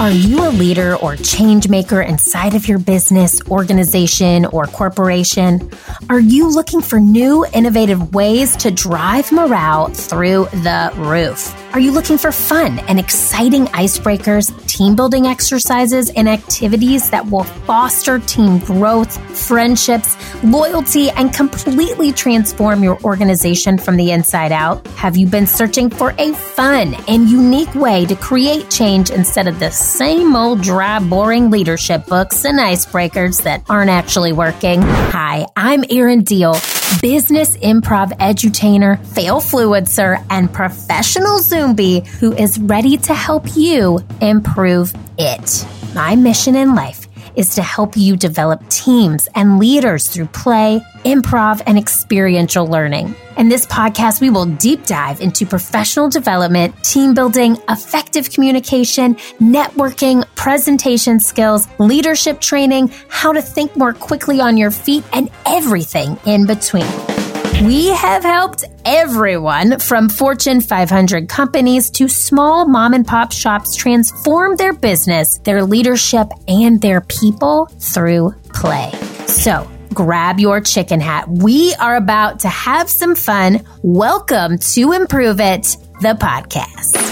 Are you a leader or change maker inside of your business, organization, or corporation? Are you looking for new, innovative ways to drive morale through the roof? Are you looking for fun and exciting icebreakers, team building exercises, and activities that will foster team growth, friendships, loyalty, and completely transform your organization from the inside out? Have you been searching for a fun and unique way to create change instead of the same old dry, boring leadership books and icebreakers that aren't actually working? Hi, I'm Erin Diehl business improv edutainer, fail fluencer, and professional Zombie who is ready to help you improve it. My mission in life is to help you develop teams and leaders through play, improv, and experiential learning. In this podcast, we will deep dive into professional development, team building, effective communication, networking, presentation skills, leadership training, how to think more quickly on your feet, and everything in between. We have helped everyone from Fortune 500 companies to small mom and pop shops transform their business, their leadership, and their people through play. So, grab your chicken hat. We are about to have some fun. Welcome to Improve It, the podcast.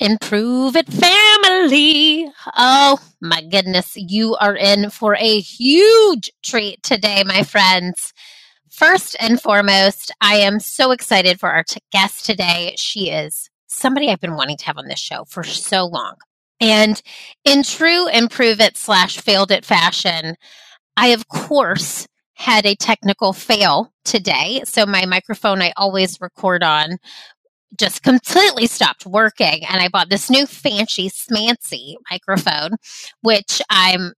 Improve It family. Oh my goodness, you are in for a huge treat today, my friends. First and foremost, I am so excited for our t- guest today. She is somebody I've been wanting to have on this show for so long. And in true improve it slash failed it fashion, I, of course, had a technical fail today. So my microphone I always record on just completely stopped working and I bought this new fancy smancy microphone, which I'm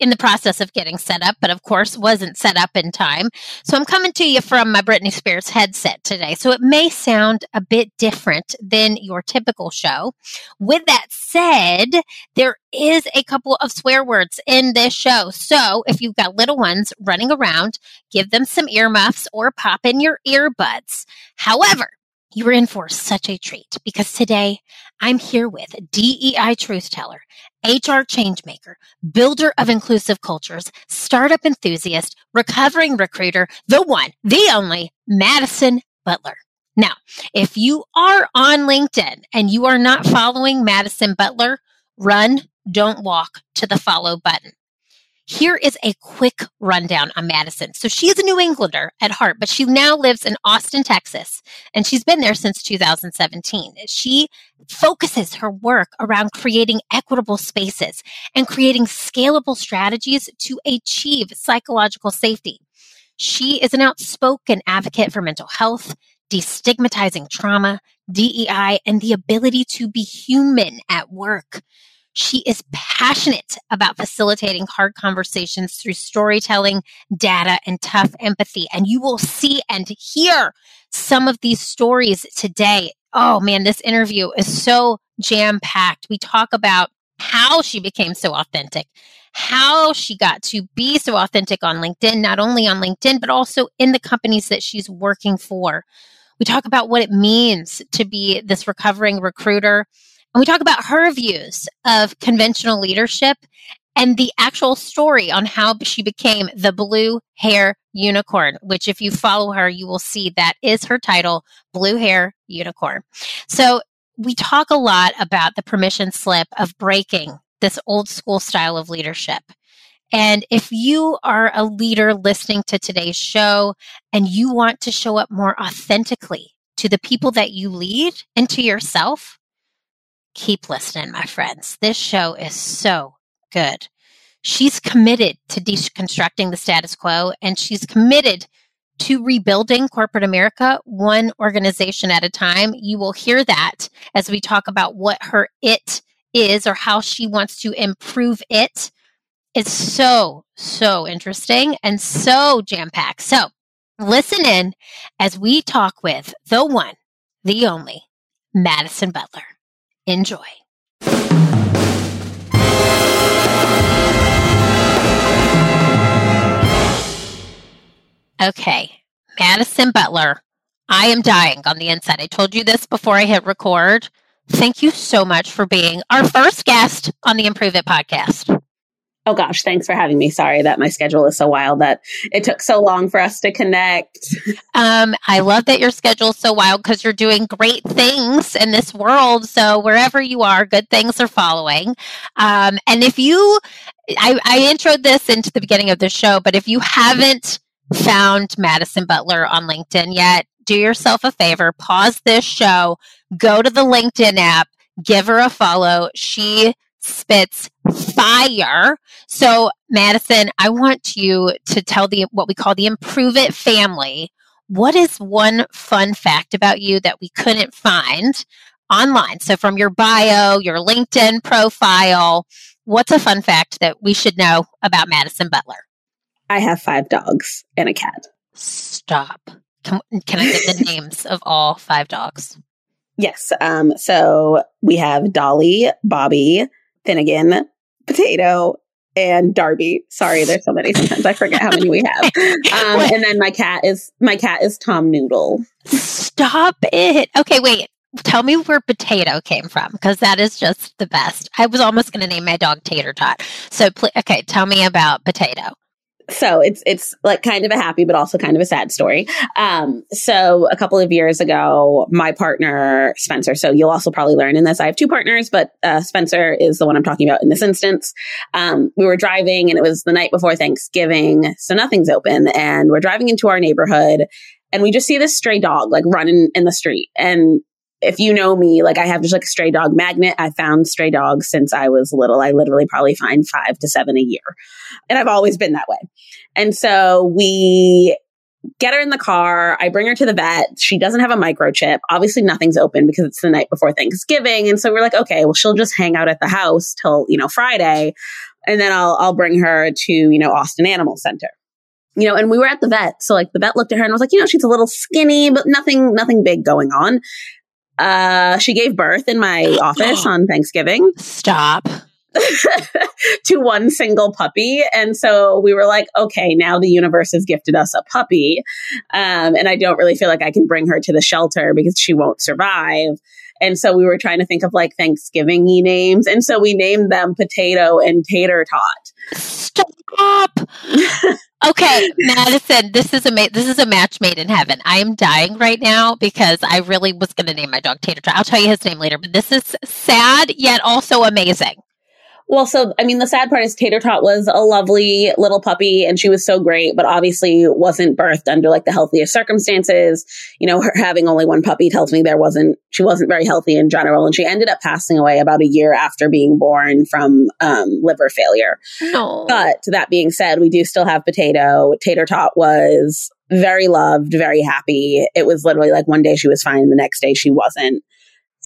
in the process of getting set up, but of course wasn't set up in time. So I'm coming to you from my Britney Spears headset today. So it may sound a bit different than your typical show. With that said, there is a couple of swear words in this show. So if you've got little ones running around, give them some earmuffs or pop in your earbuds. However, you are in for such a treat because today I'm here with DEI truth teller, HR changemaker, builder of inclusive cultures, startup enthusiast, recovering recruiter, the one, the only Madison Butler. Now, if you are on LinkedIn and you are not following Madison Butler, run, don't walk to the follow button. Here is a quick rundown on Madison. So she is a New Englander at heart, but she now lives in Austin, Texas, and she's been there since 2017. She focuses her work around creating equitable spaces and creating scalable strategies to achieve psychological safety. She is an outspoken advocate for mental health, destigmatizing trauma, DEI, and the ability to be human at work. She is passionate about facilitating hard conversations through storytelling, data, and tough empathy. And you will see and hear some of these stories today. Oh man, this interview is so jam packed. We talk about how she became so authentic, how she got to be so authentic on LinkedIn, not only on LinkedIn, but also in the companies that she's working for. We talk about what it means to be this recovering recruiter and we talk about her views of conventional leadership and the actual story on how she became the blue hair unicorn, which if you follow her, you will see that is her title, Blue Hair Unicorn. So we talk a lot about the permission slip of breaking this old school style of leadership. And if you are a leader listening to today's show and you want to show up more authentically to the people that you lead and to yourself, keep listening, my friends. This show is so good. She's committed to deconstructing the status quo and she's committed to rebuilding corporate America one organization at a time. You will hear that as we talk about what her it is or how she wants to improve it. It's so, so interesting and so jam packed. So listen in as we talk with the one, the only Madison Butler. Enjoy. Okay, Madison Butler, I am dying on the inside. I told you this before I hit record. Thank you so much for being our first guest on the Improve It podcast. Oh gosh, thanks for having me. Sorry that my schedule is so wild that it took so long for us to connect. Um, I love that your schedule is so wild because you're doing great things in this world. So wherever you are, good things are following. Um, and if you, I, I introed this into the beginning of the show, but if you haven't found Madison Butler on LinkedIn yet, do yourself a favor, pause this show, go to the LinkedIn app, give her a follow. She spits fire. So, Madison, I want you to tell the what we call the Improve It family. What is one fun fact about you that we couldn't find online? So, from your bio, your LinkedIn profile, what's a fun fact that we should know about Madison Butler? I have five dogs and a cat. Stop. Can, can I get the names of all five dogs? Yes. Um, so we have Dolly, Bobby, Finnegan, Potato, and Darby. Sorry, there's so many. Sometimes I forget how many we have. Um, and then my cat is my cat is Tom Noodle. Stop it. Okay, wait. Tell me where potato came from because that is just the best. I was almost going to name my dog Tater Tot. So, pl- okay, tell me about potato so it's it's like kind of a happy but also kind of a sad story. Um, so a couple of years ago, my partner Spencer. So you'll also probably learn in this. I have two partners, but uh, Spencer is the one I'm talking about in this instance. Um, we were driving, and it was the night before Thanksgiving, so nothing's open, and we're driving into our neighborhood, and we just see this stray dog like running in the street, and if you know me, like I have just like a stray dog magnet. I found stray dogs since I was little. I literally probably find five to seven a year. And I've always been that way. And so we get her in the car. I bring her to the vet. She doesn't have a microchip. Obviously nothing's open because it's the night before Thanksgiving. And so we're like, okay, well, she'll just hang out at the house till, you know, Friday. And then I'll, I'll bring her to, you know, Austin Animal Center you know, and we were at the vet. So like the vet looked at her and was like, you know, she's a little skinny, but nothing, nothing big going on. Uh, she gave birth in my office on Thanksgiving. Stop. to one single puppy. And so we were like, okay, now the universe has gifted us a puppy. Um, and I don't really feel like I can bring her to the shelter because she won't survive. And so we were trying to think of like Thanksgiving names. And so we named them Potato and Tater Tot. Stop. Okay, Madison, this is a ma- this is a match made in heaven. I am dying right now because I really was going to name my dog Tater Tot. I'll tell you his name later, but this is sad yet also amazing. Well, so I mean, the sad part is Tater Tot was a lovely little puppy and she was so great, but obviously wasn't birthed under like the healthiest circumstances. You know, her having only one puppy tells me there wasn't, she wasn't very healthy in general. And she ended up passing away about a year after being born from um, liver failure. Oh. But that being said, we do still have Potato. Tater Tot was very loved, very happy. It was literally like one day she was fine and the next day she wasn't.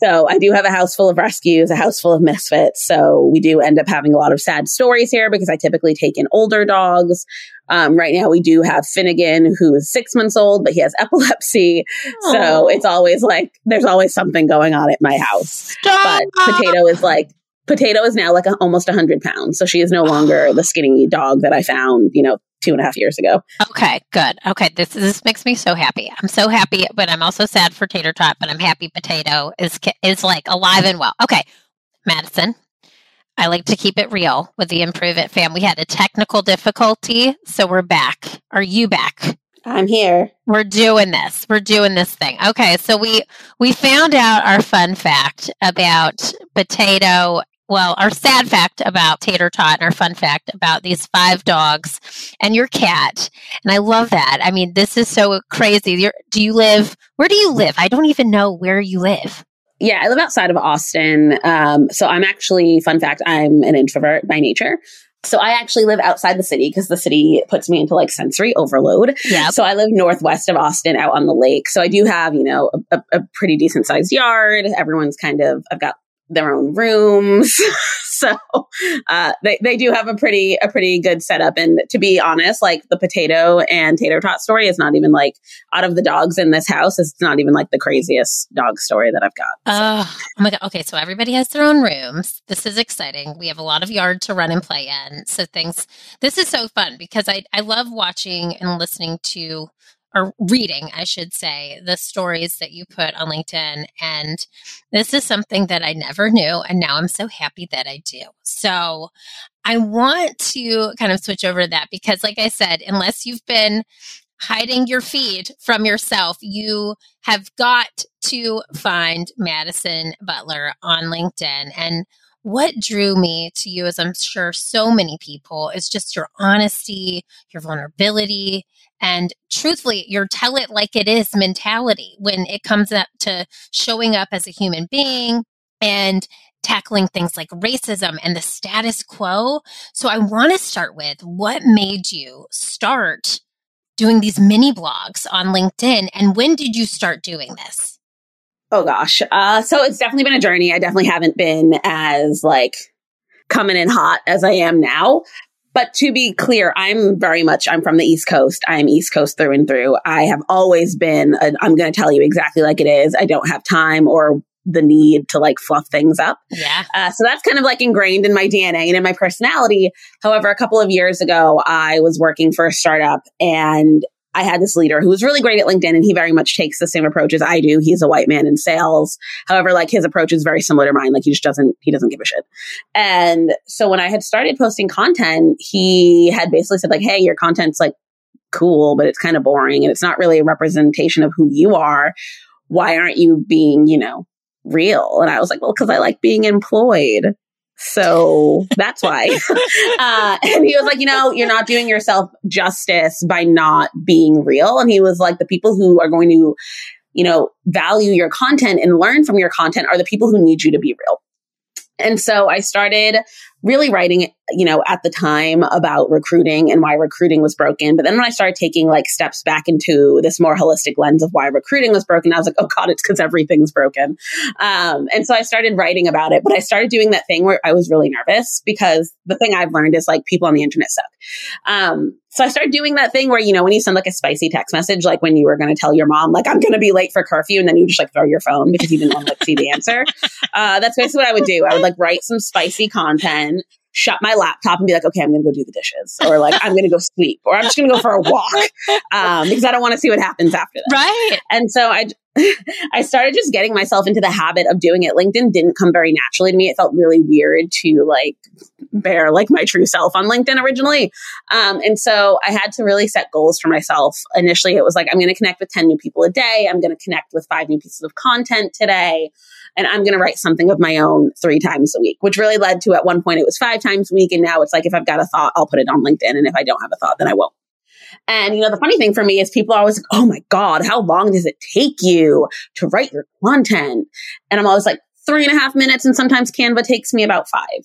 So I do have a house full of rescues, a house full of misfits. So we do end up having a lot of sad stories here because I typically take in older dogs. Um, right now we do have Finnegan who is six months old, but he has epilepsy. Aww. So it's always like, there's always something going on at my house. Stop. But Potato is like, Potato is now like a, almost 100 pounds. So she is no longer the skinny dog that I found, you know, two and a half years ago. Okay, good. Okay, this this makes me so happy. I'm so happy, but I'm also sad for Tater Tot. But I'm happy Potato is is like alive and well. Okay, Madison. I like to keep it real with the Improve It fam. We had a technical difficulty, so we're back. Are you back? I'm here. We're doing this. We're doing this thing. Okay, so we we found out our fun fact about potato well, our sad fact about Tater Tot and our fun fact about these five dogs and your cat. And I love that. I mean, this is so crazy. You're, do you live, where do you live? I don't even know where you live. Yeah, I live outside of Austin. Um, so I'm actually, fun fact, I'm an introvert by nature. So I actually live outside the city because the city puts me into like sensory overload. Yeah. So I live northwest of Austin out on the lake. So I do have, you know, a, a pretty decent sized yard. Everyone's kind of, I've got their own rooms. so uh, they they do have a pretty a pretty good setup. And to be honest, like the potato and tater tot story is not even like out of the dogs in this house. It's not even like the craziest dog story that I've got. Oh, oh my god! Okay, so everybody has their own rooms. This is exciting. We have a lot of yard to run and play in. So things. This is so fun because I I love watching and listening to or reading, I should say, the stories that you put on LinkedIn. And this is something that I never knew. And now I'm so happy that I do. So I want to kind of switch over to that because, like I said, unless you've been hiding your feed from yourself, you have got to find Madison Butler on LinkedIn. And what drew me to you, as I'm sure so many people, is just your honesty, your vulnerability, and truthfully, your tell it like it is mentality when it comes up to showing up as a human being and tackling things like racism and the status quo. So I want to start with what made you start doing these mini blogs on LinkedIn and when did you start doing this? Oh gosh. Uh, so it's definitely been a journey. I definitely haven't been as like coming in hot as I am now. But to be clear, I'm very much, I'm from the East Coast. I'm East Coast through and through. I have always been, i am going to tell you exactly like it is. I don't have time or the need to like fluff things up. Yeah. Uh, so that's kind of like ingrained in my DNA and in my personality. However, a couple of years ago, I was working for a startup and I had this leader who was really great at LinkedIn and he very much takes the same approach as I do. He's a white man in sales. However, like his approach is very similar to mine. Like he just doesn't, he doesn't give a shit. And so when I had started posting content, he had basically said like, Hey, your content's like cool, but it's kind of boring and it's not really a representation of who you are. Why aren't you being, you know, real? And I was like, well, cause I like being employed. So that's why. uh, and he was like, you know, you're not doing yourself justice by not being real. And he was like, the people who are going to, you know, value your content and learn from your content are the people who need you to be real. And so I started really writing, you know, at the time about recruiting and why recruiting was broken. But then when I started taking like steps back into this more holistic lens of why recruiting was broken, I was like, oh God, it's because everything's broken. Um, and so I started writing about it, but I started doing that thing where I was really nervous because the thing I've learned is like people on the internet suck. Um, so I started doing that thing where, you know, when you send like a spicy text message, like when you were going to tell your mom, like, I'm going to be late for curfew, and then you just like throw your phone because you didn't want to like see the answer. Uh, that's basically what I would do. I would like write some spicy content shut my laptop and be like, okay, I'm going to go do the dishes or like, I'm going to go sleep or I'm just going to go for a walk. Um, because I don't want to see what happens after that. Right. And so I, I started just getting myself into the habit of doing it. LinkedIn didn't come very naturally to me. It felt really weird to like bear like my true self on LinkedIn originally. Um, and so I had to really set goals for myself. Initially, it was like, I'm going to connect with 10 new people a day. I'm going to connect with five new pieces of content today and I'm going to write something of my own three times a week, which really led to at one point it was five times a week. And now it's like, if I've got a thought, I'll put it on LinkedIn. And if I don't have a thought, then I won't. And, you know, the funny thing for me is people are always like, oh my God, how long does it take you to write your content? And I'm always like, three and a half minutes. And sometimes Canva takes me about five.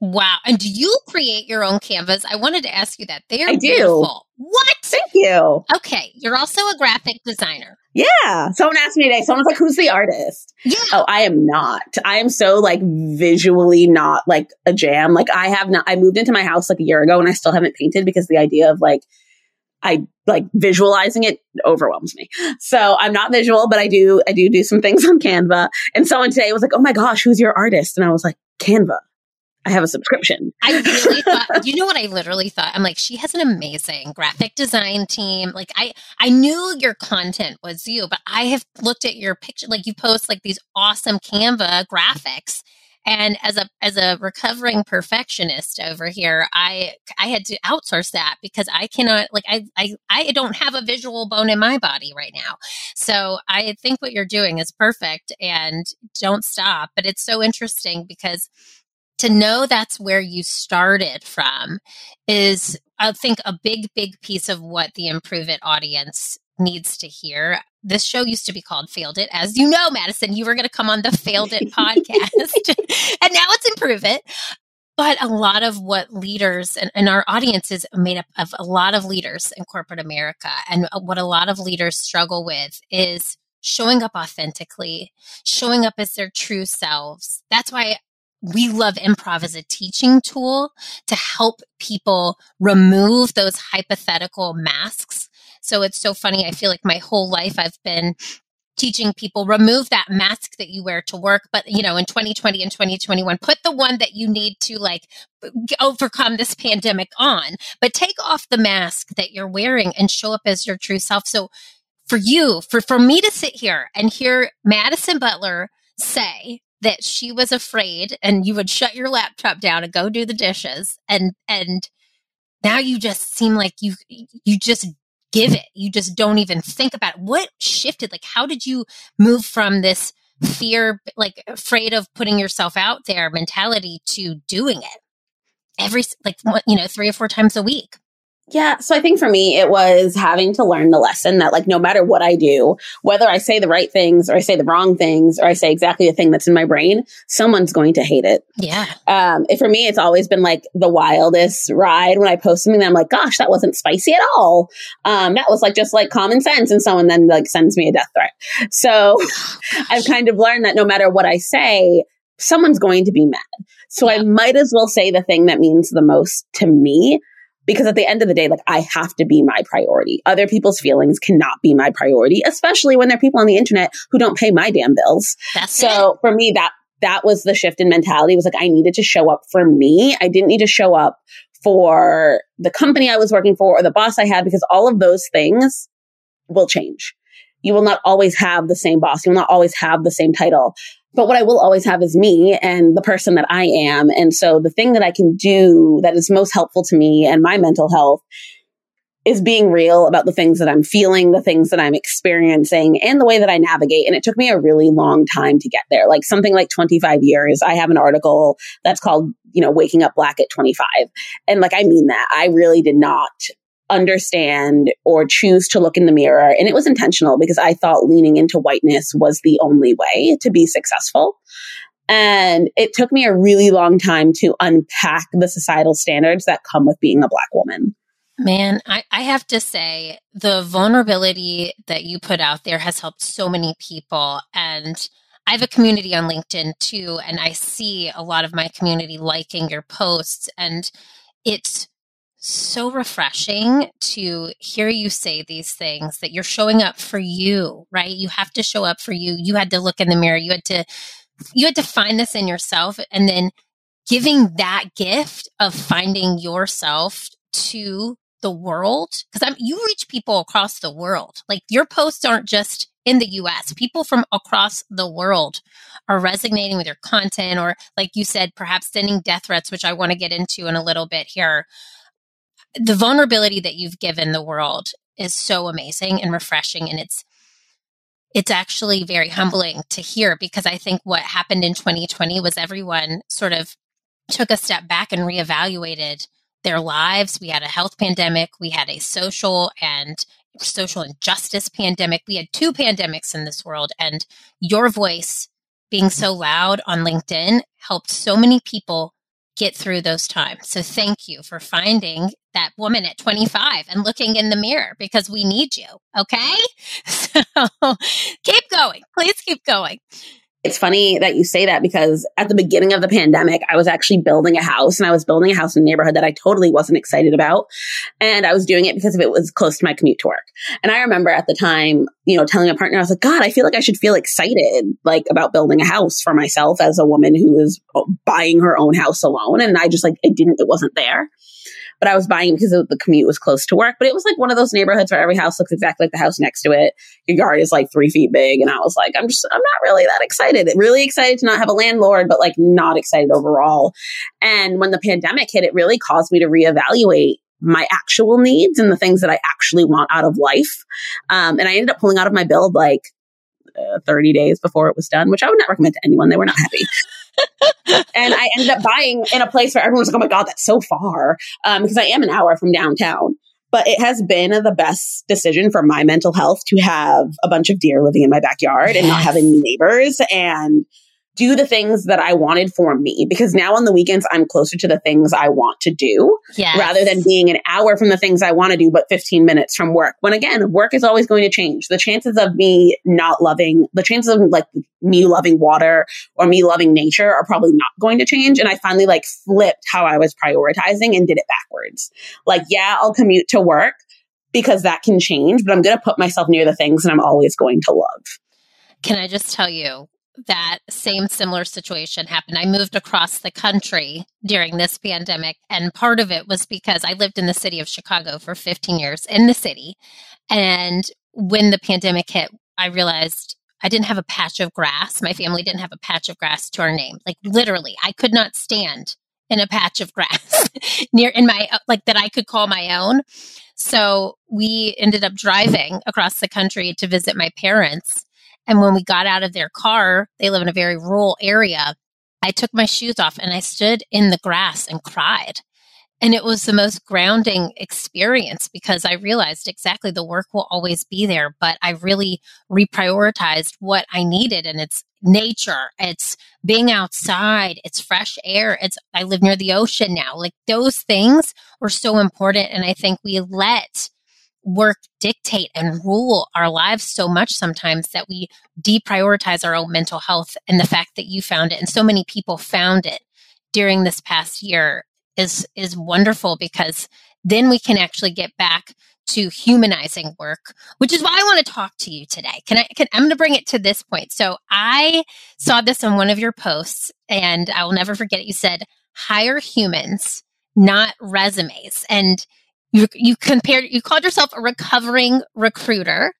Wow. And do you create your own canvas? I wanted to ask you that. They are I do. beautiful. What? Thank you. Okay. You're also a graphic designer. Yeah. Someone asked me today, someone's like, who's the artist? Yeah. Oh, I am not. I am so like visually not like a jam. Like I have not, I moved into my house like a year ago and I still haven't painted because the idea of like, I like visualizing it overwhelms me. So I'm not visual, but I do, I do do some things on Canva. And someone today was like, Oh my gosh, who's your artist? And I was like, Canva. I have a subscription. I really thought, you know what I literally thought? I'm like, she has an amazing graphic design team. Like I, I knew your content was you, but I have looked at your picture, like you post like these awesome Canva graphics. And as a, as a recovering perfectionist over here, I, I had to outsource that because I cannot, like, I, I, I don't have a visual bone in my body right now. So I think what you're doing is perfect and don't stop. But it's so interesting because to know that's where you started from is I think a big, big piece of what the Improve It audience needs to hear. This show used to be called Failed It. As you know, Madison, you were going to come on the Failed It podcast. and now it's Improve It. But a lot of what leaders and, and, our audience is made up of a lot of leaders in corporate America. And uh, what a lot of leaders struggle with is showing up authentically, showing up as their true selves. That's why we love improv as a teaching tool to help people remove those hypothetical masks. So it's so funny. I feel like my whole life I've been teaching people remove that mask that you wear to work but you know in 2020 and 2021 put the one that you need to like overcome this pandemic on but take off the mask that you're wearing and show up as your true self so for you for for me to sit here and hear Madison Butler say that she was afraid and you would shut your laptop down and go do the dishes and and now you just seem like you you just give it. You just don't even think about it. what shifted. Like, how did you move from this fear, like afraid of putting yourself out there mentality to doing it every, like, you know, three or four times a week? Yeah. So I think for me, it was having to learn the lesson that like, no matter what I do, whether I say the right things or I say the wrong things or I say exactly the thing that's in my brain, someone's going to hate it. Yeah. Um, for me, it's always been like the wildest ride when I post something that I'm like, gosh, that wasn't spicy at all. Um, that was like just like common sense. And someone then like sends me a death threat. So oh, I've kind of learned that no matter what I say, someone's going to be mad. So yeah. I might as well say the thing that means the most to me because at the end of the day, like I have to be my priority. Other people's feelings cannot be my priority, especially when there are people on the internet who don't pay my damn bills. That's so it. for me, that that was the shift in mentality. It was like I needed to show up for me. I didn't need to show up for the company I was working for or the boss I had because all of those things will change. You will not always have the same boss. You will not always have the same title. But what I will always have is me and the person that I am. And so the thing that I can do that is most helpful to me and my mental health is being real about the things that I'm feeling, the things that I'm experiencing, and the way that I navigate. And it took me a really long time to get there, like something like 25 years. I have an article that's called, you know, Waking Up Black at 25. And like, I mean that. I really did not understand or choose to look in the mirror. And it was intentional because I thought leaning into whiteness was the only way to be successful. And it took me a really long time to unpack the societal standards that come with being a Black woman. Man, I, I have to say, the vulnerability that you put out there has helped so many people. And I have a community on LinkedIn too, and I see a lot of my community liking your posts. And it's so refreshing to hear you say these things that you're showing up for you, right? You have to show up for you. You had to look in the mirror. You had to you had to find this in yourself and then giving that gift of finding yourself to the world because I'm you reach people across the world. Like your posts aren't just in the US. People from across the world are resonating with your content or like you said perhaps sending death threats which I want to get into in a little bit here the vulnerability that you've given the world is so amazing and refreshing and it's it's actually very humbling to hear because I think what happened in 2020 was everyone sort of took a step back and reevaluated their lives. We had a health pandemic, we had a social and social injustice pandemic. We had two pandemics in this world and your voice being so loud on LinkedIn helped so many people get through those times. So thank you for finding that woman at 25 and looking in the mirror because we need you. Okay. So keep going. Please keep going. It's funny that you say that because at the beginning of the pandemic, I was actually building a house and I was building a house in a neighborhood that I totally wasn't excited about. And I was doing it because of it was close to my commute to work. And I remember at the time, you know, telling a partner, I was like, God, I feel like I should feel excited, like about building a house for myself as a woman who is buying her own house alone. And I just like, it didn't, it wasn't there but I was buying because the commute was close to work. But it was like one of those neighborhoods where every house looks exactly like the house next to it. Your yard is like three feet big. And I was like, I'm just, I'm not really that excited. Really excited to not have a landlord, but like not excited overall. And when the pandemic hit, it really caused me to reevaluate my actual needs and the things that I actually want out of life. Um, and I ended up pulling out of my build like uh, 30 days before it was done, which I would not recommend to anyone. They were not happy. And I ended up buying in a place where everyone's like, oh my God, that's so far. Um, because I am an hour from downtown. But it has been the best decision for my mental health to have a bunch of deer living in my backyard yes. and not having neighbors and do the things that I wanted for me because now on the weekends I'm closer to the things I want to do yes. rather than being an hour from the things I want to do but 15 minutes from work. When again, work is always going to change. The chances of me not loving, the chances of like me loving water or me loving nature are probably not going to change and I finally like flipped how I was prioritizing and did it backwards. Like yeah, I'll commute to work because that can change, but I'm going to put myself near the things that I'm always going to love. can I just tell you that same similar situation happened? I moved across the country during this pandemic, and part of it was because I lived in the city of Chicago for 15 years in the city. And when the pandemic hit, I realized I didn't have a patch of grass. My family didn't have a patch of grass to our name. Like literally, I could not stand in a patch of grass near in my like that I could call my own. So we ended up driving across the country to visit my parents. And when we got out of their car, they live in a very rural area. I took my shoes off and I stood in the grass and cried. And it was the most grounding experience because I realized exactly the work will always be there, but I really reprioritized what I needed. And it's nature, it's being outside, it's fresh air, it's, I live near the ocean now. Like those things were so important. And I think we let work dictate and rule our lives so much sometimes that we deprioritize our own mental health and the fact that you found it and so many people found it during this past year is is wonderful because then we can actually get back to humanizing work, which is why I want to talk to you today. Can I? Can, I'm going to bring it to this point. So I saw this on one of your posts, and I will never forget it. You said, "Hire humans, not resumes," and you you compared you called yourself a recovering recruiter.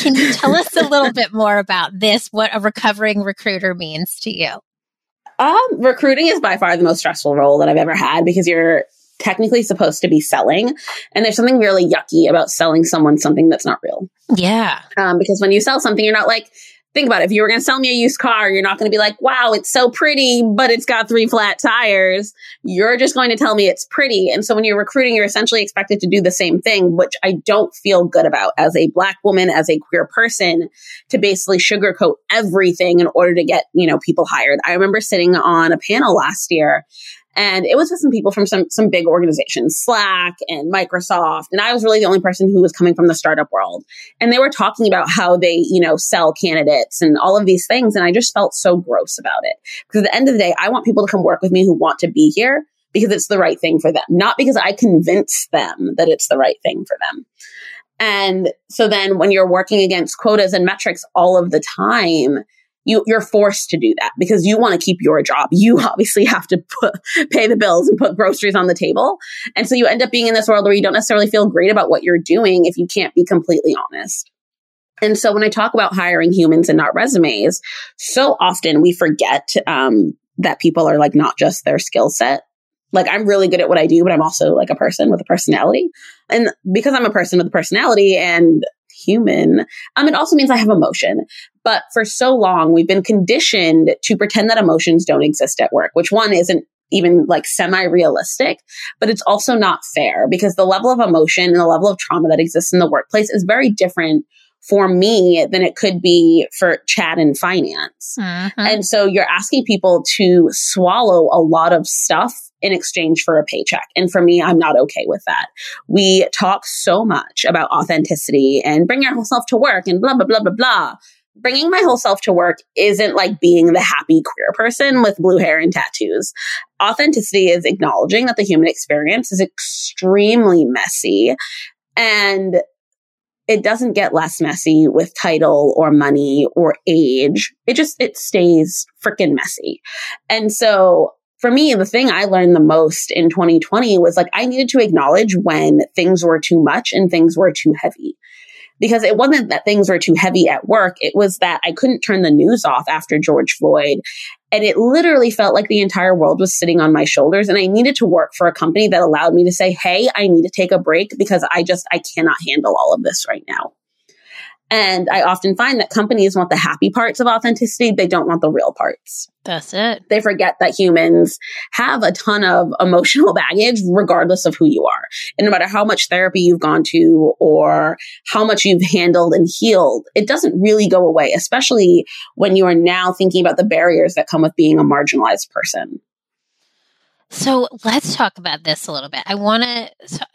Can you tell us a little bit more about this? What a recovering recruiter means to you? Um, recruiting is by far the most stressful role that I've ever had because you're technically supposed to be selling. And there's something really yucky about selling someone something that's not real. Yeah. Um, because when you sell something, you're not like, think about it. If you were going to sell me a used car, you're not going to be like, wow, it's so pretty, but it's got three flat tires. You're just going to tell me it's pretty. And so when you're recruiting, you're essentially expected to do the same thing, which I don't feel good about as a black woman, as a queer person to basically sugarcoat everything in order to get, you know, people hired. I remember sitting on a panel last year and it was with some people from some, some big organizations, Slack and Microsoft. And I was really the only person who was coming from the startup world. And they were talking about how they, you know, sell candidates and all of these things. And I just felt so gross about it. Because at the end of the day, I want people to come work with me who want to be here because it's the right thing for them, not because I convince them that it's the right thing for them. And so then when you're working against quotas and metrics all of the time, you, you're forced to do that because you want to keep your job. You obviously have to put, pay the bills and put groceries on the table. And so you end up being in this world where you don't necessarily feel great about what you're doing if you can't be completely honest. And so when I talk about hiring humans and not resumes, so often we forget um, that people are like not just their skill set. Like I'm really good at what I do, but I'm also like a person with a personality. And because I'm a person with a personality and human, um, it also means I have emotion. But for so long, we've been conditioned to pretend that emotions don't exist at work, which one isn't even like semi realistic, but it's also not fair because the level of emotion and the level of trauma that exists in the workplace is very different for me than it could be for Chad in finance. Mm-hmm. And so you're asking people to swallow a lot of stuff in exchange for a paycheck. And for me, I'm not okay with that. We talk so much about authenticity and bring your whole self to work and blah, blah, blah, blah, blah. Bringing my whole self to work isn't like being the happy queer person with blue hair and tattoos. Authenticity is acknowledging that the human experience is extremely messy and it doesn't get less messy with title or money or age. It just, it stays freaking messy. And so for me, the thing I learned the most in 2020 was like, I needed to acknowledge when things were too much and things were too heavy. Because it wasn't that things were too heavy at work. It was that I couldn't turn the news off after George Floyd. And it literally felt like the entire world was sitting on my shoulders. And I needed to work for a company that allowed me to say, Hey, I need to take a break because I just, I cannot handle all of this right now. And I often find that companies want the happy parts of authenticity. They don't want the real parts. That's it. They forget that humans have a ton of emotional baggage, regardless of who you are. And no matter how much therapy you've gone to or how much you've handled and healed, it doesn't really go away, especially when you are now thinking about the barriers that come with being a marginalized person. So let's talk about this a little bit. I want to,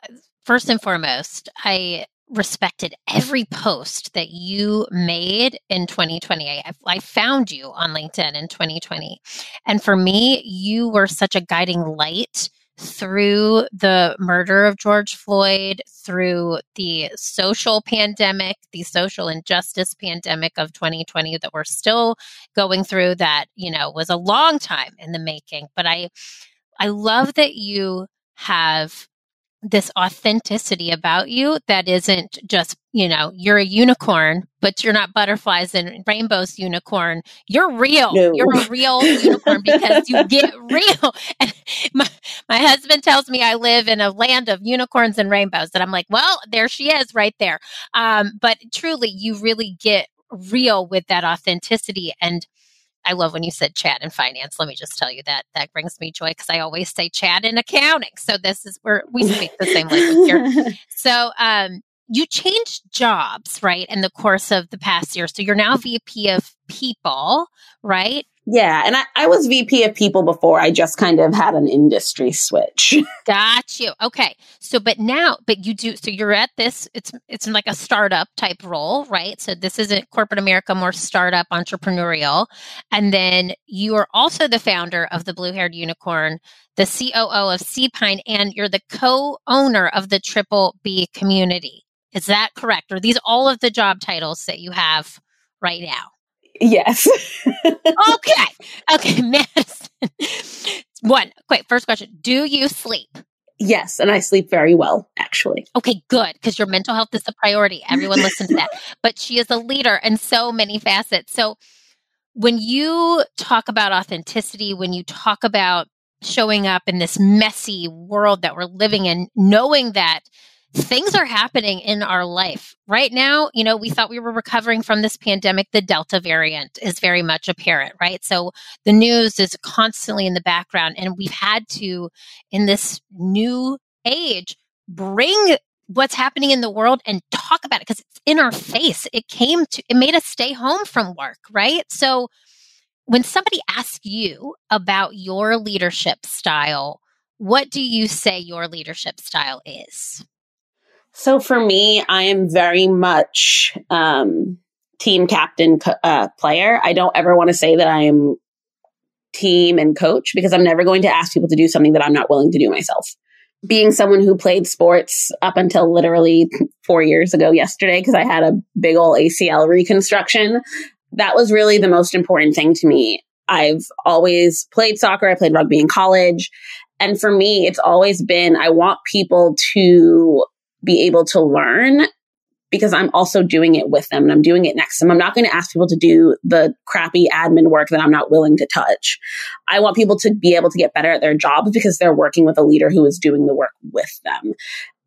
first and foremost, I respected every post that you made in 2020. I, I, found you on LinkedIn in 2020. And for me, you were such a guiding light through the murder of George Floyd, through the social pandemic, the social injustice pandemic of 2020 that we're still going through that, you know, was a long time in the making. But I I love that you have this authenticity about you that isn't just, you know, you're a unicorn, but you're not butterflies and rainbows unicorn. You're real. No. You're a real unicorn because you get real. And my, my husband tells me I live in a land of unicorns and rainbows. And I'm like, well, there she is right there. Um, but truly, you really get real with that authenticity. And I love when you said Chad and finance. Let me just tell you that that brings me joy because I always say Chad in accounting. So this is where we speak the same language here. So um, you changed jobs, right, in the course of the past year. So you're now VP of people, right? Yeah, and I, I was VP of people before. I just kind of had an industry switch. Got you. Okay. So but now but you do so you're at this it's it's like a startup type role, right? So this isn't corporate America, more startup entrepreneurial. And then you are also the founder of the Blue Haired Unicorn, the COO of Seapine, and you're the co-owner of the Triple B community. Is that correct? Are these all of the job titles that you have right now? Yes. okay. Okay, Madison. One, quick, first question. Do you sleep? Yes, and I sleep very well, actually. Okay, good, because your mental health is a priority. Everyone listen to that. But she is a leader in so many facets. So when you talk about authenticity, when you talk about showing up in this messy world that we're living in, knowing that things are happening in our life right now. You know, we thought we were recovering from this pandemic. The Delta variant is very much apparent, right? So the news is constantly in the background, and we've had to, in this new age, bring what's happening in the world and talk about it because it's in our face. It came to, it made us stay home from work, right? So when somebody asks you about your leadership style, what do you say your leadership style is? So for me, I am very much um, team captain uh, player. I don't ever want to say that I'm team and coach because I'm never going to ask people to do something that I'm not willing to do myself. Being someone who played sports up until literally four years ago yesterday, because I had a big old ACL reconstruction, that was really the most important thing to me. I've always played soccer. I played rugby in college. And for me, it's always been I want people to be able to learn because I'm also doing it with them and I'm doing it next to them. I'm not going to ask people to do the crappy admin work that I'm not willing to touch. I want people to be able to get better at their jobs because they're working with a leader who is doing the work with them.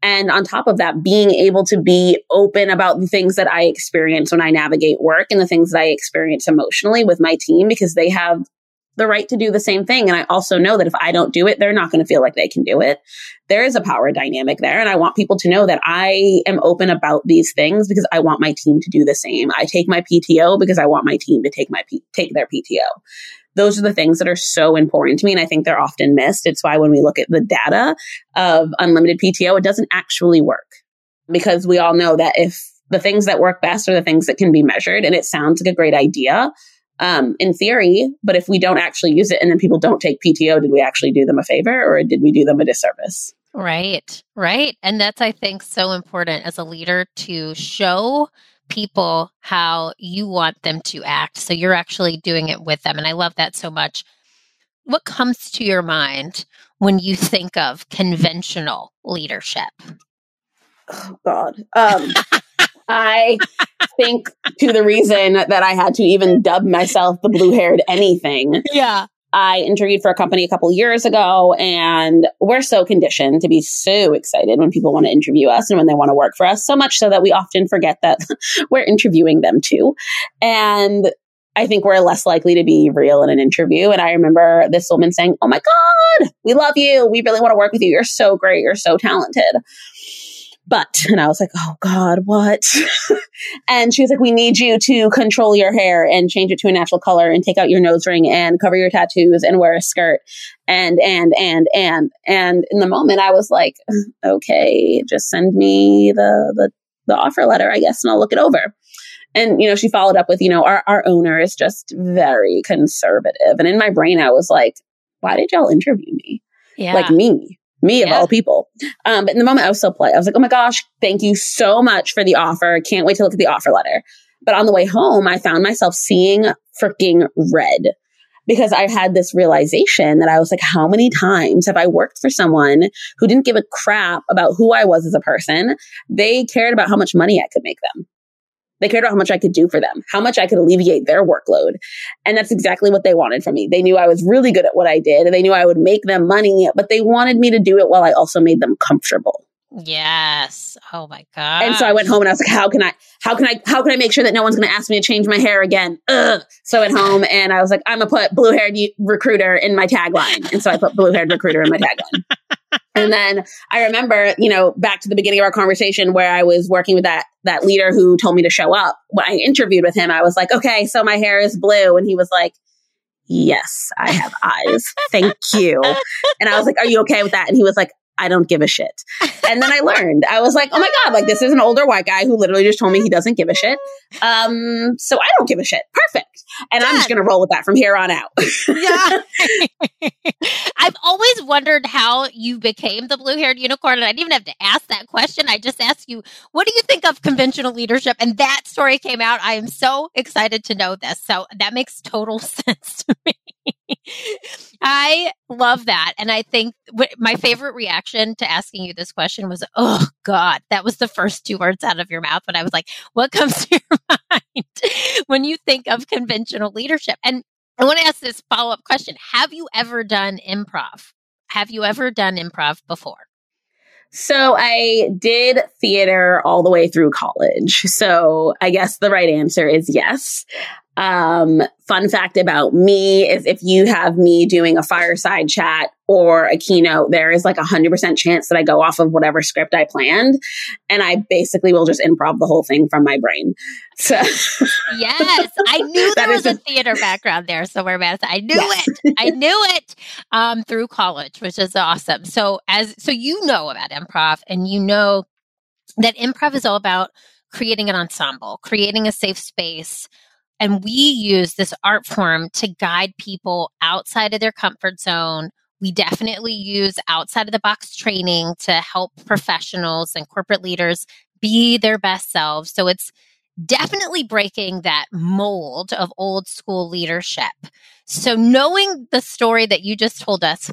And on top of that, being able to be open about the things that I experience when I navigate work and the things that I experience emotionally with my team because they have the right to do the same thing. And I also know that if I don't do it, they're not going to feel like they can do it. There is a power dynamic there. And I want people to know that I am open about these things because I want my team to do the same. I take my PTO because I want my team to take my, P- take their PTO. Those are the things that are so important to me. And I think they're often missed. It's why when we look at the data of unlimited PTO, it doesn't actually work because we all know that if the things that work best are the things that can be measured and it sounds like a great idea, um, in theory. But if we don't actually use it and then people don't take PTO, did we actually do them a favor or did we do them a disservice? Right, right. And that's, I think, so important as a leader to show people how you want them to act. So you're actually doing it with them. And I love that so much. What comes to your mind when you think of conventional leadership? Oh, God. Um, I think to the reason that I had to even dub myself the blue haired anything. Yeah. I interviewed for a company a couple years ago and we're so conditioned to be so excited when people want to interview us and when they want to work for us, so much so that we often forget that we're interviewing them too. And I think we're less likely to be real in an interview. And I remember this woman saying, Oh my God, we love you. We really want to work with you. You're so great. You're so talented but, and I was like, oh God, what? and she was like, we need you to control your hair and change it to a natural color and take out your nose ring and cover your tattoos and wear a skirt and, and, and, and, and in the moment I was like, okay, just send me the, the, the offer letter, I guess, and I'll look it over. And, you know, she followed up with, you know, our, our owner is just very conservative. And in my brain, I was like, why did y'all interview me? Yeah. Like me me of yeah. all people. Um, but in the moment I was so polite. I was like, oh my gosh, thank you so much for the offer. Can't wait to look at the offer letter. But on the way home, I found myself seeing freaking red because I had this realization that I was like, how many times have I worked for someone who didn't give a crap about who I was as a person? They cared about how much money I could make them. They cared about how much I could do for them, how much I could alleviate their workload. And that's exactly what they wanted from me. They knew I was really good at what I did and they knew I would make them money, but they wanted me to do it while I also made them comfortable. Yes. Oh my god. And so I went home and I was like, how can I, how can I, how can I make sure that no one's going to ask me to change my hair again? Ugh. So at home and I was like, I'm gonna put blue haired recruiter in my tagline. And so I put blue haired recruiter in my tagline. and then I remember, you know, back to the beginning of our conversation where I was working with that that leader who told me to show up. When I interviewed with him, I was like, okay, so my hair is blue. And he was like, yes, I have eyes. Thank you. And I was like, are you okay with that? And he was like, I don't give a shit. And then I learned, I was like, oh my God, like this is an older white guy who literally just told me he doesn't give a shit. Um, so I don't give a shit. Perfect. And I'm just going to roll with that from here on out. yeah. I've always wondered how you became the blue haired unicorn. And I didn't even have to ask that question. I just asked you, what do you think of conventional leadership? And that story came out. I am so excited to know this. So that makes total sense to me. I love that. And I think w- my favorite reaction to asking you this question was, oh God, that was the first two words out of your mouth. But I was like, what comes to your mind when you think of conventional leadership? And I want to ask this follow up question Have you ever done improv? Have you ever done improv before? So I did theater all the way through college. So I guess the right answer is yes. Um, fun fact about me is if you have me doing a fireside chat or a keynote, there is like a hundred percent chance that I go off of whatever script I planned. And I basically will just improv the whole thing from my brain. So yes, I knew there was a, theater background there somewhere, Madison. I knew yes. it. I knew it um, through college, which is awesome. So as so you know about improv, and you know that improv is all about creating an ensemble, creating a safe space and we use this art form to guide people outside of their comfort zone. We definitely use outside of the box training to help professionals and corporate leaders be their best selves. So it's definitely breaking that mold of old school leadership. So knowing the story that you just told us,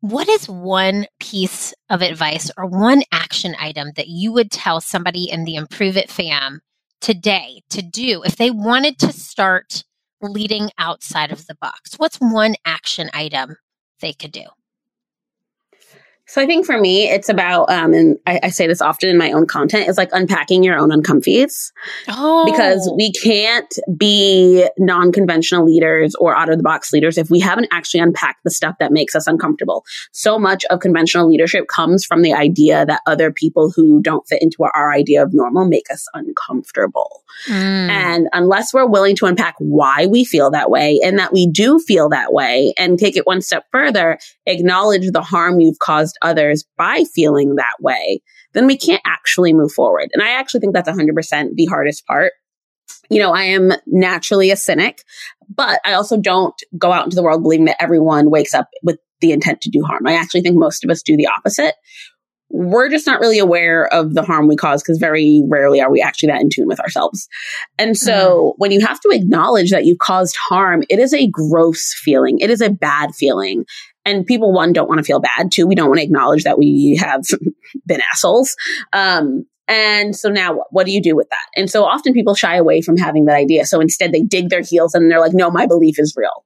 what is one piece of advice or one action item that you would tell somebody in the Improve It fam today to do if they wanted to start leading outside of the box? What's one action item they could do? So I think for me, it's about, um, and I, I, say this often in my own content, is like unpacking your own uncomfies. Oh. Because we can't be non-conventional leaders or out of the box leaders if we haven't actually unpacked the stuff that makes us uncomfortable. So much of conventional leadership comes from the idea that other people who don't fit into our, our idea of normal make us uncomfortable. Mm. And unless we're willing to unpack why we feel that way and that we do feel that way and take it one step further, acknowledge the harm you've caused others by feeling that way, then we can't actually move forward. And I actually think that's 100% the hardest part. You know, I am naturally a cynic, but I also don't go out into the world believing that everyone wakes up with the intent to do harm. I actually think most of us do the opposite. We're just not really aware of the harm we cause because very rarely are we actually that in tune with ourselves. And so mm. when you have to acknowledge that you've caused harm, it is a gross feeling. It is a bad feeling. And people, one, don't want to feel bad. Two, we don't want to acknowledge that we have been assholes. Um, and so now what, what do you do with that? And so often people shy away from having that idea. So instead they dig their heels and they're like, no, my belief is real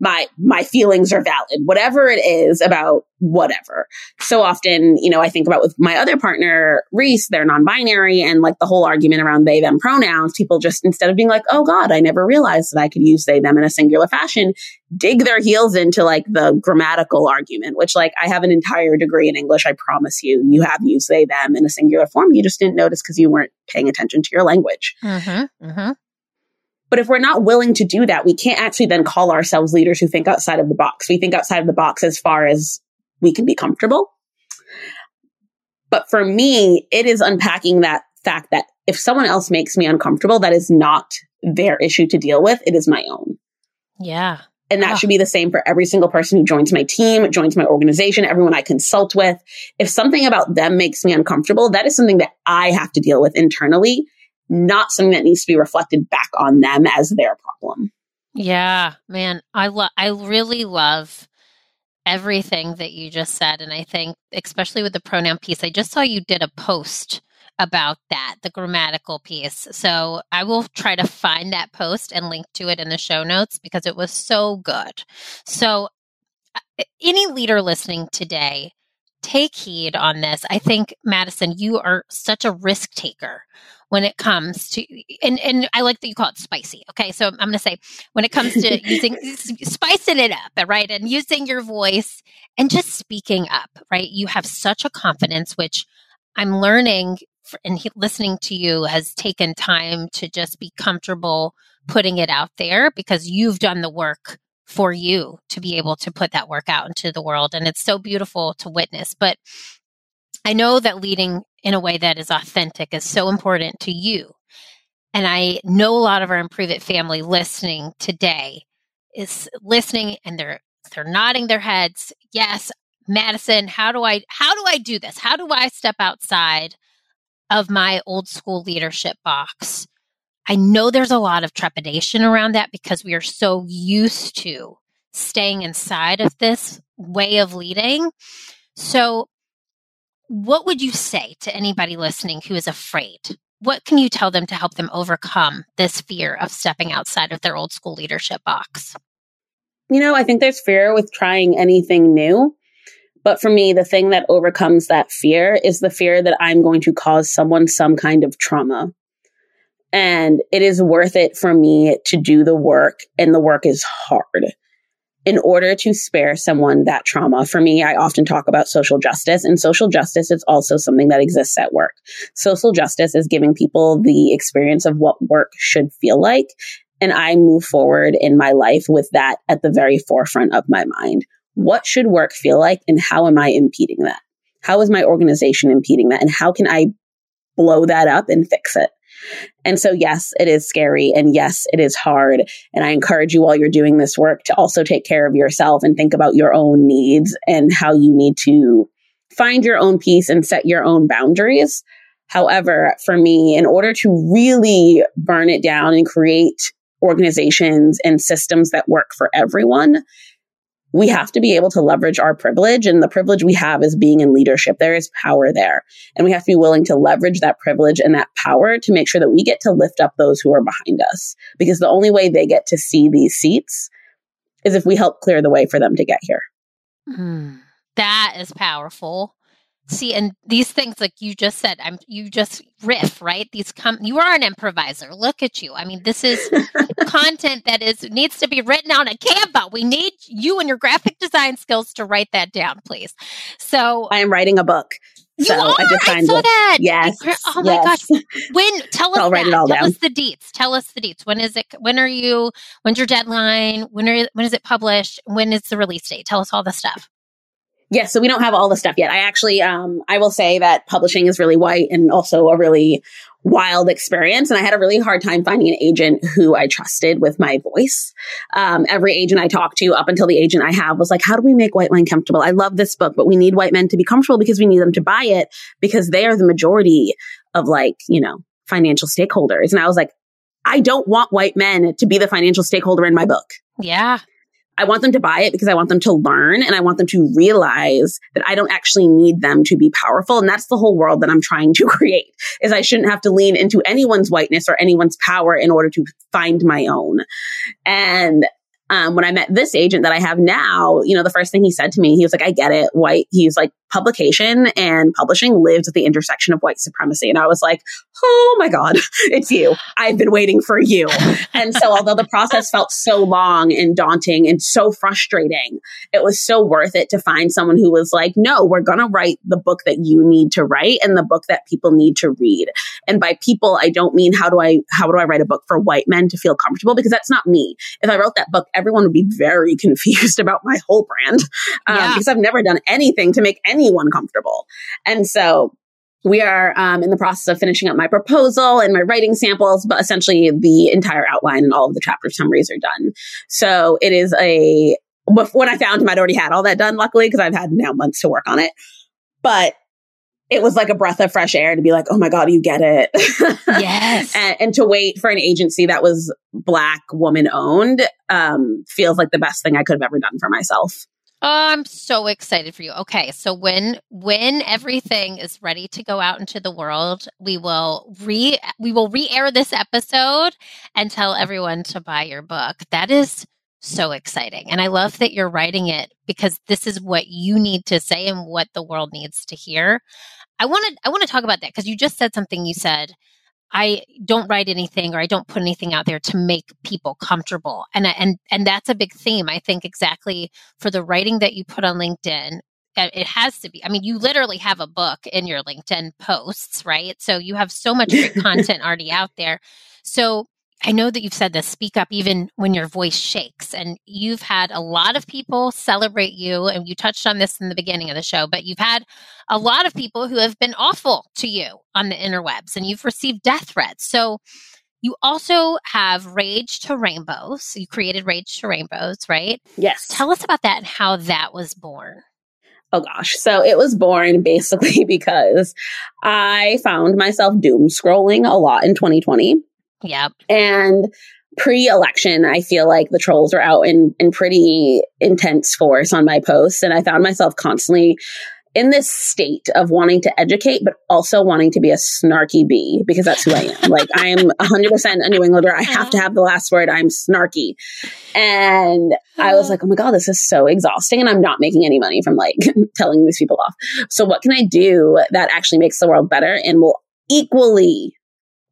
my my feelings are valid whatever it is about whatever. So often you know i think about with my other partner reese they're non-binary and like the whole argument around they them pronouns people just instead of being like oh god i never realized that i could use they them in a singular fashion dig their heels into like the grammatical argument which like i have an entire degree in english i promise you you have used they them in a singular form. You just didn't notice because you weren't paying attention to your language. Mm-hmm, mm-hmm. But if we're not willing to do that, we can't actually then call ourselves leaders who think outside of the box. We think outside of the box as far as we can be comfortable. But for me, it is unpacking that fact that if someone else makes me uncomfortable, that is not their issue to deal with. It is my own. Yeah. And that oh. should be the same for every single person who joins my team, joins my organization, everyone I consult with. If something about them makes me uncomfortable, that is something that I have to deal with internally, not something that needs to be reflected back on them as their problem. Yeah, man, I love I really love everything that you just said and I think especially with the pronoun piece, I just saw you did a post about that, the grammatical piece. So I will try to find that post and link to it in the show notes because it was so good. So, any leader listening today, take heed on this. I think, Madison, you are such a risk taker when it comes to and and I like that you call it spicy. Okay, so I'm going to say when it comes to using spicing it up, right, and using your voice and just speaking up, right. You have such a confidence, which I'm learning and he, listening to you has taken time to just be comfortable putting it out there because you've done the work for you to be able to put that work out into the world. And it's so beautiful to witness. But I know that leading in a way that is authentic is so important to you. And I know a lot of our Improve It family listening today is listening and they're they're nodding their heads. Yes, Madison, how do I how do I do this? How do I step outside of my old school leadership box. I know there's a lot of trepidation around that because we are so used to staying inside of this way of leading. So, what would you say to anybody listening who is afraid? What can you tell them to help them overcome this fear of stepping outside of their old school leadership box? You know, I think there's fear with trying anything new. But for me, the thing that overcomes that fear is the fear that I'm going to cause someone some kind of trauma. And it is worth it for me to do the work, and the work is hard in order to spare someone that trauma. For me, I often talk about social justice, and social justice is also something that exists at work. Social justice is giving people the experience of what work should feel like. And I move forward in my life with that at the very forefront of my mind what should work feel like and how am I impeding that? How is my organization impeding that? And how can I blow that up and fix it? And so, yes, it is scary. And yes, it is hard. And I encourage you while you're doing this work to also take care of yourself and think about your own needs and how you need to find your own peace and set your own boundaries. However, for me, in order to really burn it down and create organizations and systems that work for everyone, we have to be able to leverage our privilege and the privilege we have is being in leadership. There is power there and we have to be willing to leverage that privilege and that power to make sure that we get to lift up those who are behind us because the only way they get to see these seats is if we help clear the way for them to get here. Mm, that is powerful. See, and these things, like you just said, I'm you just riff, right? These come. You are an improviser. Look at you. I mean, this is content that is needs to be written on a Canva. We need you and your graphic design skills to write that down, please. So I am writing a book. You so are. I, just I saw that. Yes. Oh my yes. gosh. When? Tell us. I'll write it all tell down. us the deets. Tell us the deets. When is it? When are you? When's your deadline? When are? When is it published? When is the release date? Tell us all the stuff. Yes, yeah, so we don't have all the stuff yet. I actually, um, I will say that publishing is really white and also a really wild experience. And I had a really hard time finding an agent who I trusted with my voice. Um, every agent I talked to up until the agent I have was like, how do we make white men comfortable? I love this book, but we need white men to be comfortable because we need them to buy it because they are the majority of like, you know, financial stakeholders. And I was like, I don't want white men to be the financial stakeholder in my book. Yeah. I want them to buy it because I want them to learn and I want them to realize that I don't actually need them to be powerful. And that's the whole world that I'm trying to create is I shouldn't have to lean into anyone's whiteness or anyone's power in order to find my own. And um, when I met this agent that I have now, you know, the first thing he said to me, he was like, I get it. White, he's like, publication and publishing lived at the intersection of white supremacy. And I was like, oh my God, it's you. I've been waiting for you. And so, although the process felt so long and daunting and so frustrating, it was so worth it to find someone who was like, no, we're going to write the book that you need to write and the book that people need to read. And by people, I don't mean how do I, how do I write a book for white men to feel comfortable? Because that's not me. If I wrote that book, everyone would be very confused about my whole brand um, yeah. because I've never done anything to make any anyone comfortable. And so we are um, in the process of finishing up my proposal and my writing samples, but essentially the entire outline and all of the chapter summaries are done. So it is a, when I found him, I'd already had all that done, luckily, because I've had now months to work on it. But it was like a breath of fresh air to be like, oh my God, you get it. Yes. and, and, to wait for an agency that was black woman owned um, feels like the best thing I could have ever done for myself. Oh, I'm so excited for you. Okay, so when when everything is ready to go out into the world, we will re we will re-air this episode and tell everyone to buy your book. That is so exciting. And I love that you're writing it because this is what you need to say and what the world needs to hear. I want to I want to talk about that because you just said something you said I don't write anything or I don't put anything out there to make people comfortable. And and and that's a big theme. I think exactly for the writing that you put on LinkedIn, uh, it has to be. I mean, you literally have a book in your LinkedIn posts, right? So you have so much great content already out there. So I know that you've said this speak up even when your voice shakes. And you've had a lot of people celebrate you. And you touched on this in the beginning of the show, but you've had a lot of people who have been awful to you on the interwebs and you've received death threats. So you also have Rage to Rainbows. You created Rage to Rainbows, right? Yes. Tell us about that and how that was born. Oh gosh. So it was born basically because I found myself doom scrolling a lot in 2020. Yep. And pre-election, I feel like the trolls are out in, in pretty intense force on my posts. And I found myself constantly in this state of wanting to educate, but also wanting to be a snarky bee because that's who I am. like I am 100% a New Englander. I have to uh-huh. have the last word. I'm snarky. And I was uh-huh. like, oh my God, this is so exhausting. And I'm not making any money from like telling these people off. So what can I do that actually makes the world better and will equally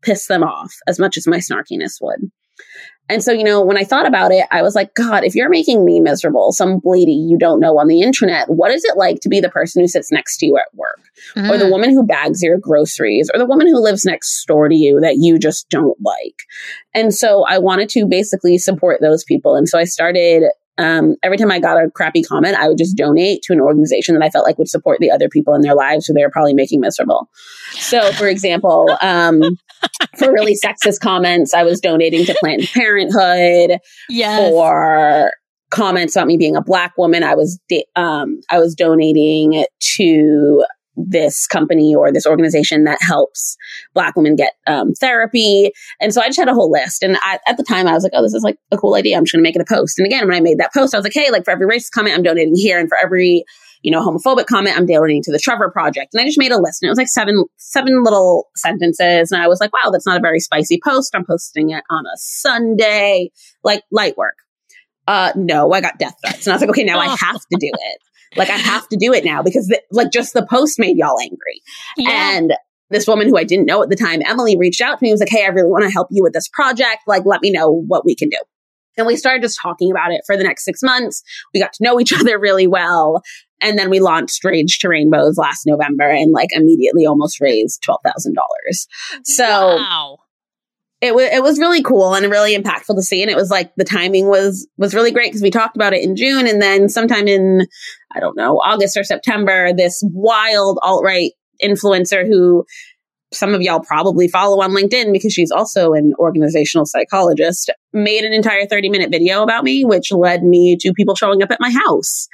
piss them off as much as my snarkiness would. And so, you know, when I thought about it, I was like, God, if you're making me miserable, some lady you don't know on the internet, what is it like to be the person who sits next to you at work? Mm. Or the mm. woman who bags your groceries? Or the woman who lives next door to you that you just don't like? And so I wanted to basically support those people. And so I started um, every time I got a crappy comment, I would just donate to an organization that I felt like would support the other people in their lives who they were probably making miserable. So, for example, um, for really sexist comments, I was donating to Planned Parenthood. Yes. For comments about me being a black woman, I was um, I was donating to this company or this organization that helps black women get um, therapy. And so I just had a whole list. And I, at the time, I was like, oh, this is like a cool idea. I'm just going to make it a post. And again, when I made that post, I was like, hey, like for every racist comment, I'm donating here. And for every, you know, homophobic comment, I'm donating to the Trevor Project. And I just made a list. And it was like seven, seven little sentences. And I was like, wow, that's not a very spicy post. I'm posting it on a Sunday, like light work. Uh, no, I got death threats. And I was like, okay, now I have to do it. Like I have to do it now because the, like just the post made y'all angry. Yeah. And this woman who I didn't know at the time, Emily reached out to me and was like, Hey, I really want to help you with this project. Like, let me know what we can do. And we started just talking about it for the next six months. We got to know each other really well. And then we launched Rage to Rainbows last November and like immediately almost raised $12,000. So wow it was it was really cool and really impactful to see and it was like the timing was was really great because we talked about it in June and then sometime in I don't know August or September this wild alt right influencer who some of y'all probably follow on LinkedIn because she's also an organizational psychologist made an entire 30 minute video about me which led me to people showing up at my house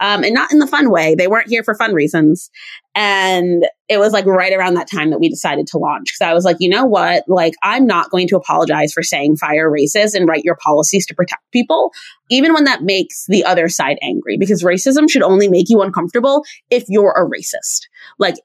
um, and not in the fun way. They weren't here for fun reasons. And it was like right around that time that we decided to launch. Cause I was like, you know what? Like, I'm not going to apologize for saying fire racist and write your policies to protect people, even when that makes the other side angry, because racism should only make you uncomfortable if you're a racist. Like,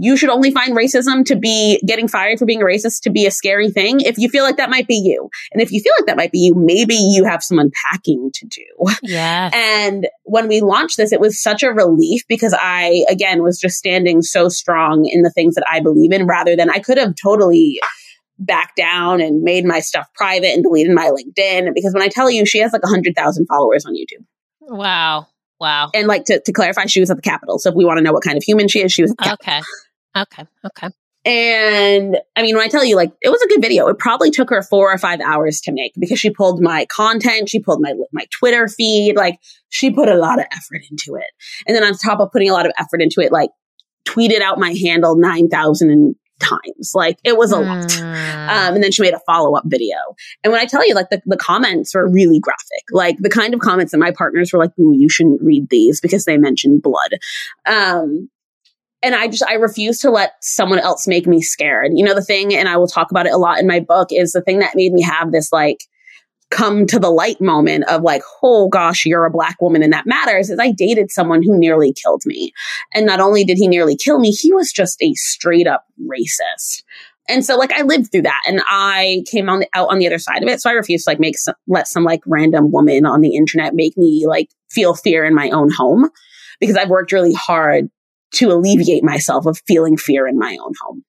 you should only find racism to be getting fired for being a racist to be a scary thing if you feel like that might be you. And if you feel like that might be you, maybe you have some unpacking to do. Yeah. And when we launched this, it was such a relief because I, again, was just standing so strong in the things that I believe in rather than I could have totally backed down and made my stuff private and deleted my LinkedIn. Because when I tell you, she has like 100,000 followers on YouTube. Wow. Wow. And like to, to clarify, she was at the Capitol. So if we want to know what kind of human she is, she was Okay. Okay. Okay. And I mean, when I tell you, like, it was a good video. It probably took her four or five hours to make because she pulled my content, she pulled my my Twitter feed, like, she put a lot of effort into it. And then on top of putting a lot of effort into it, like, tweeted out my handle 9,000 times. Like it was a mm. lot. Um, and then she made a follow up video. And when I tell you, like the, the comments were really graphic, like the kind of comments that my partners were like, ooh, you shouldn't read these because they mentioned blood. Um, and I just, I refuse to let someone else make me scared. You know, the thing, and I will talk about it a lot in my book, is the thing that made me have this like, come to the light moment of like, oh gosh, you're a black woman and that matters is I dated someone who nearly killed me. And not only did he nearly kill me, he was just a straight up racist. And so like I lived through that and I came on the, out on the other side of it. So I refused to like make some, let some like random woman on the internet make me like feel fear in my own home because I've worked really hard to alleviate myself of feeling fear in my own home.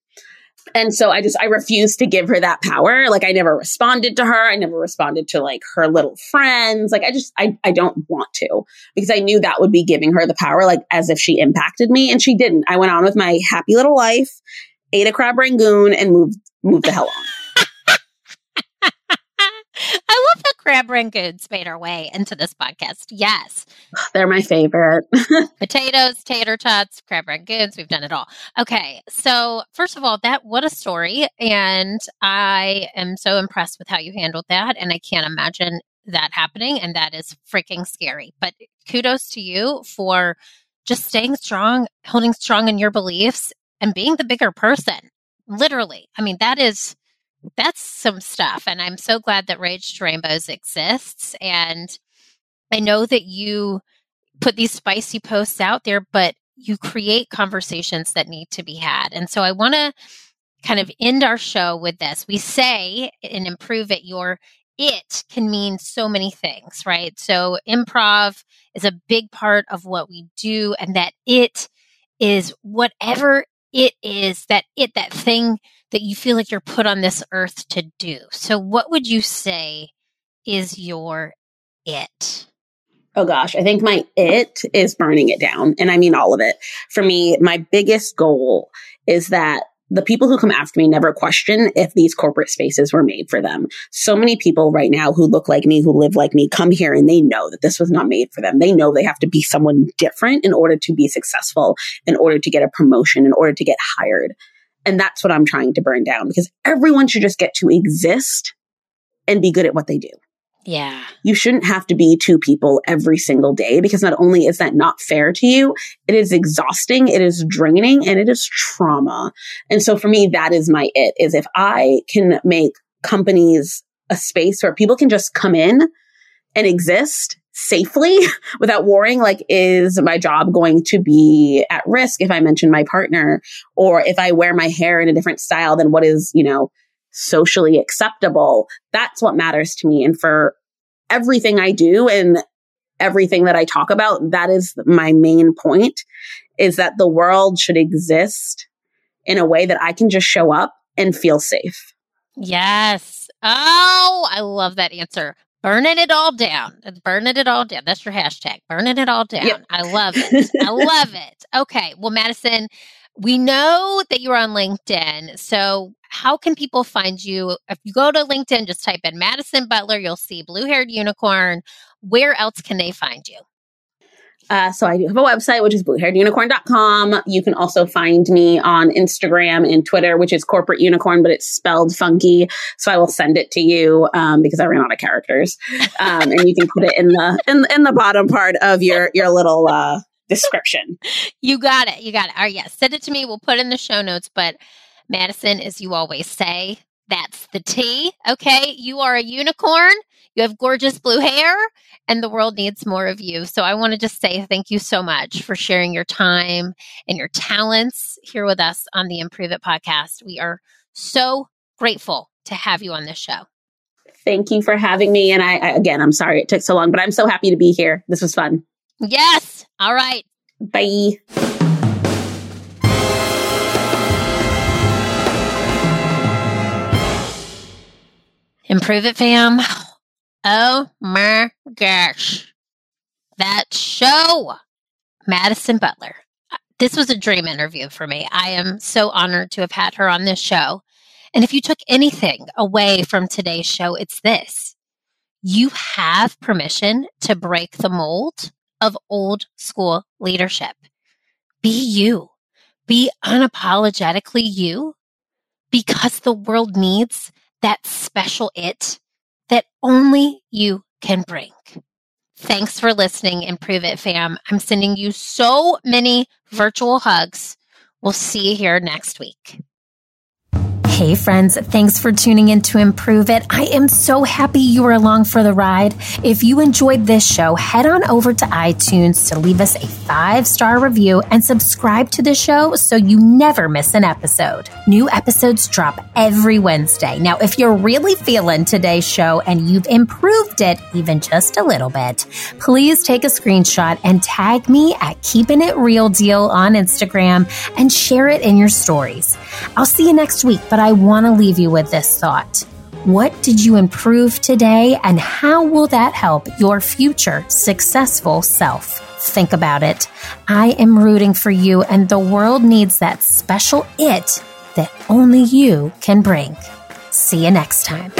And so I just, I refused to give her that power. Like I never responded to her. I never responded to like her little friends. Like I just, I, I don't want to because I knew that would be giving her the power, like as if she impacted me. And she didn't. I went on with my happy little life, ate a crab rangoon and moved, moved the hell on. I love that crab rangoons made our way into this podcast. Yes. They're my favorite. Potatoes, tater tots, crab rangoons. We've done it all. Okay. So, first of all, that what a story. And I am so impressed with how you handled that. And I can't imagine that happening. And that is freaking scary. But kudos to you for just staying strong, holding strong in your beliefs, and being the bigger person. Literally. I mean, that is that's some stuff. And I'm so glad that Rage to Rainbows exists. And I know that you put these spicy posts out there, but you create conversations that need to be had. And so I want to kind of end our show with this. We say and improve it, your it can mean so many things, right? So improv is a big part of what we do, and that it is whatever it is that it, that thing that you feel like you're put on this earth to do. So, what would you say is your it? Oh gosh, I think my it is burning it down. And I mean all of it. For me, my biggest goal is that the people who come after me never question if these corporate spaces were made for them. So many people right now who look like me, who live like me, come here and they know that this was not made for them. They know they have to be someone different in order to be successful, in order to get a promotion, in order to get hired. And that's what I'm trying to burn down because everyone should just get to exist and be good at what they do. Yeah. You shouldn't have to be two people every single day because not only is that not fair to you, it is exhausting, it is draining, and it is trauma. And so for me, that is my it is if I can make companies a space where people can just come in and exist safely without worrying like is my job going to be at risk if i mention my partner? Or if i wear my hair in a different style than what is you know socially acceptable? That's what matters to me. And for everything i do and everything that i talk about that is my main point is that the world should exist in a way that i can just show up and feel safe. Yes. Oh i love that answer burning it all down. Burning it all down. That's your hashtag. Burning it all down. Yep. I love it. I love it. Okay. Well, Madison, we know that you're on LinkedIn. So, how can people find you? If you go to LinkedIn, just type in Madison Butler, you'll see Blue Haired Unicorn. Where else can they find you? Uh, so I do have a website, which is bluehairedunicorn.com. You can also find me on Instagram and Twitter, which is corporate unicorn, but it's spelled funky. So I will send it to you, um, because I ran out of characters. Um, and you can put it in the, in, in the bottom part of your, your little, uh, description. You got it. You got it. All right. Yeah. Send it to me. We'll put in the show notes, but Madison, as you always say, that's the T. Okay. You are a unicorn. You have gorgeous blue hair and the world needs more of you. So I want to just say thank you so much for sharing your time and your talents here with us on the Improve It podcast. We are so grateful to have you on this show. Thank you for having me. And I, I again, I'm sorry it took so long, but I'm so happy to be here. This was fun. Yes. All right. Bye. Improve it, fam. Oh my gosh. That show. Madison Butler. This was a dream interview for me. I am so honored to have had her on this show. And if you took anything away from today's show, it's this. You have permission to break the mold of old school leadership. Be you. Be unapologetically you because the world needs that special it that only you can bring. Thanks for listening, Improve It fam. I'm sending you so many virtual hugs. We'll see you here next week. Hey, friends, thanks for tuning in to Improve It. I am so happy you are along for the ride. If you enjoyed this show, head on over to iTunes to leave us a five star review and subscribe to the show so you never miss an episode. New episodes drop every Wednesday. Now, if you're really feeling today's show and you've improved it even just a little bit, please take a screenshot and tag me at Keeping It Real Deal on Instagram and share it in your stories. I'll see you next week, but I want to leave you with this thought. What did you improve today, and how will that help your future successful self? Think about it. I am rooting for you, and the world needs that special it that only you can bring. See you next time.